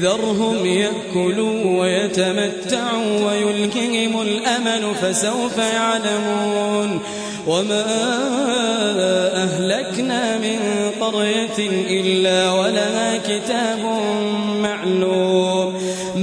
ذرهم يأكلوا ويتمتعوا ويلكهم الأمل فسوف يعلمون وما أهلكنا من قرية إلا ولها كتاب معلوم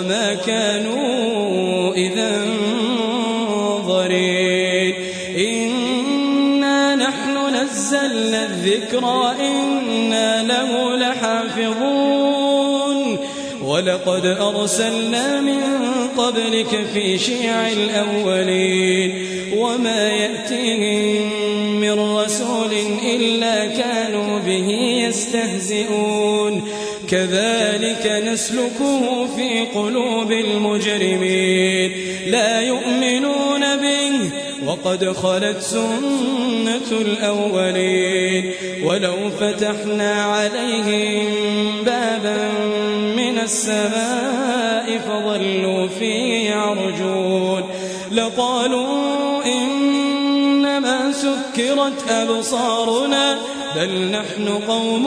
وما كانوا إذا منظرين إنا نحن نزلنا الذكر وإنا له لحافظون. ولقد أرسلنا من قبلك في شيع الأولين. وما يأتيهم من رسول إلا كانوا به يستهزئون. كذلك نسلكه في قلوب المجرمين. لا يؤمنون به وقد خلت سنة الأولين. ولو فتحنا عليهم بابا من السماء فظلوا فيه يعرجون لقالوا إنما سكرت أبصارنا بل نحن قوم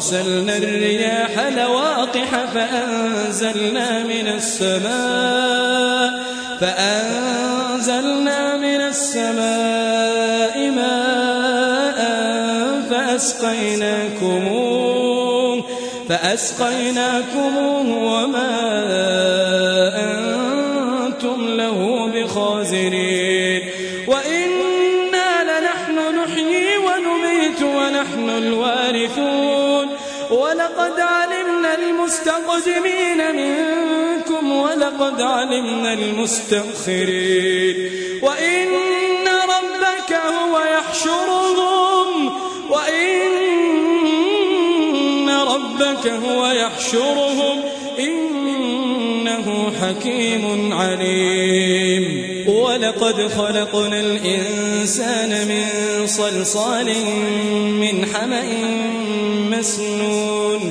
وأرسلنا الرياح لواقح فأنزلنا من السماء فأنزلنا من السماء ماء فأسقيناكموه فأسقيناكموه وما المستقدمين منكم ولقد علمنا المستأخرين. وإن ربك هو يحشرهم. وإن ربك هو يحشرهم. إنه حكيم عليم. ولقد خلقنا الإنسان من صلصال من حمأ مسنون.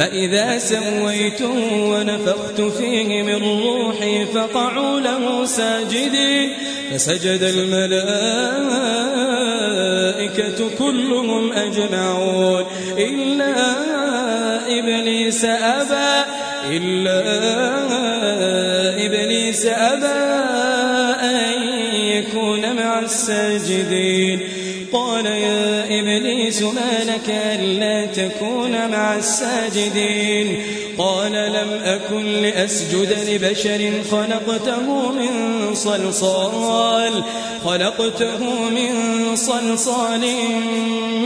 فإذا سويته ونفخت فيه من روحي فقعوا له ساجدين فسجد الملائكة كلهم أجمعون. إلا إبليس أبى إلا إبليس أبى أن يكون مع الساجدين. قال يا إبليس ما لك ألا تكون مع الساجدين. قال لم أكن لأسجد لبشر خلقته من صلصال. خلقته من صلصال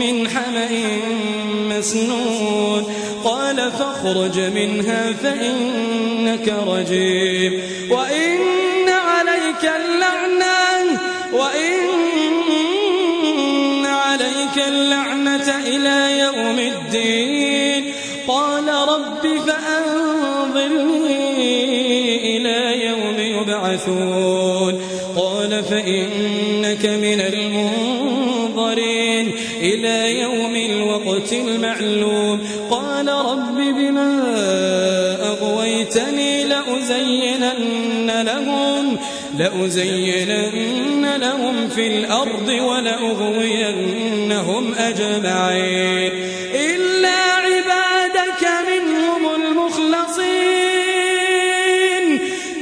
من حمأ مسنون. قال فاخرج منها فإنك رجيم. وإن عليك اللعنة إلى يوم الدين. قال رب فأنظرني إلى يوم يبعثون. قال فإنك من المنظرين إلى يوم الوقت المعلوم. قال رب بما أغويتني لأزينن لهم لأزينن لهم في الأرض ولأغوينهم أجمعين. إلا عبادك منهم المخلصين.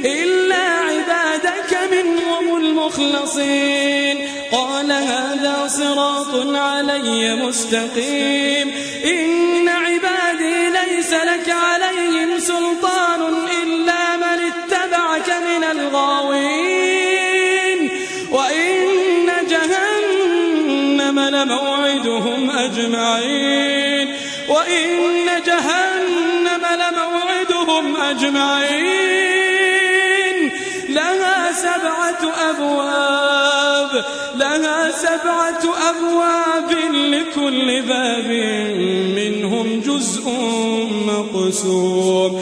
إلا عبادك منهم المخلصين. قال هذا صراط علي مستقيم. إن عبادي ليس لك عليهم سلطان إلا من اتبعك من الغاوين. أجمعين. وإن جهنم لموعدهم أجمعين. لها سبعة أبواب لها سبعة أبواب لكل باب منهم جزء مقسوم.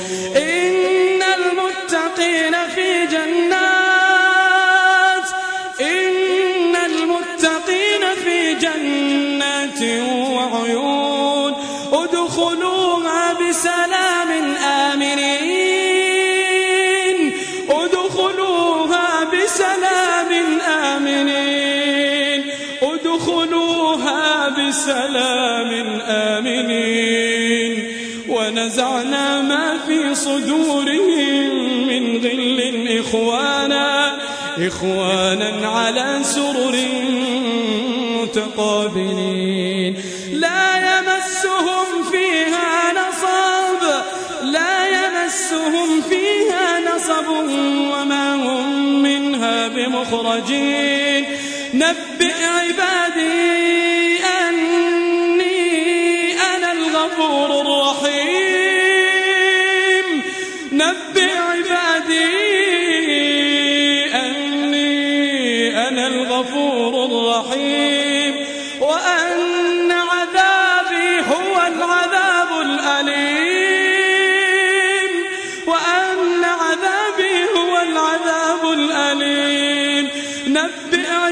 بسلام آمنين. ونزعنا ما في صدورهم من غل إخوانا إخوانا على سرر متقابلين. لا يمسهم فيها نصب لا يمسهم فيها نصب وما هم منها بمخرجين. نبئ عبادي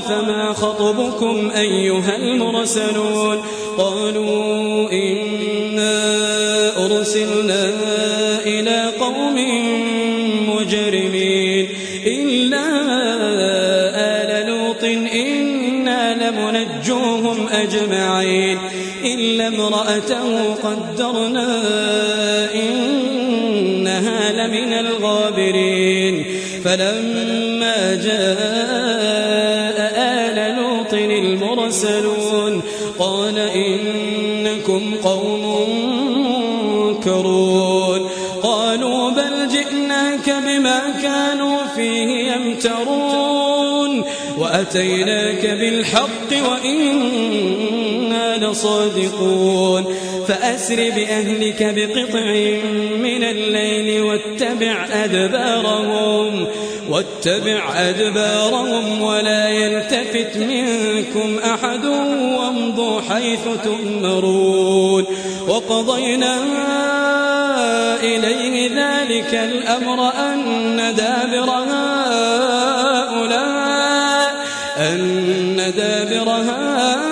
فما خطبكم أيها المرسلون قالوا إنا أرسلنا إلى قوم مجرمين إلا آل لوط إنا لمنجوهم أجمعين إلا امرأته قدرنا إنها لمن الغابرين فلما جاء المرسلون قال إنكم قوم منكرون قالوا بل جئناك بما كانوا فيه يمترون وأتيناك بالحق وإنا لصادقون فأسر بأهلك بقطع من الليل واتبع أدبارهم واتبع أدبارهم ولا يلتفت منكم أحد وامضوا حيث تؤمرون. وقضينا إليه ذلك الأمر أن دابر هؤلاء أن دابر هؤلاء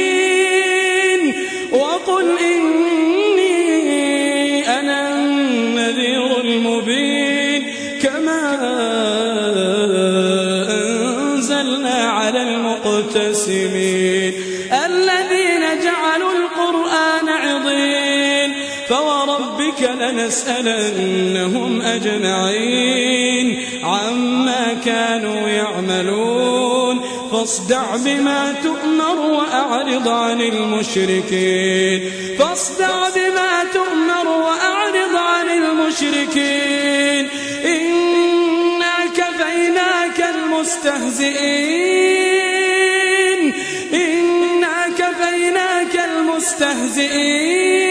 لنسألنهم أجمعين عما كانوا يعملون. فاصدع بما تؤمر وأعرض عن المشركين. فاصدع بما تؤمر وأعرض عن المشركين. إنا كفيناك المستهزئين. إنا كفيناك المستهزئين.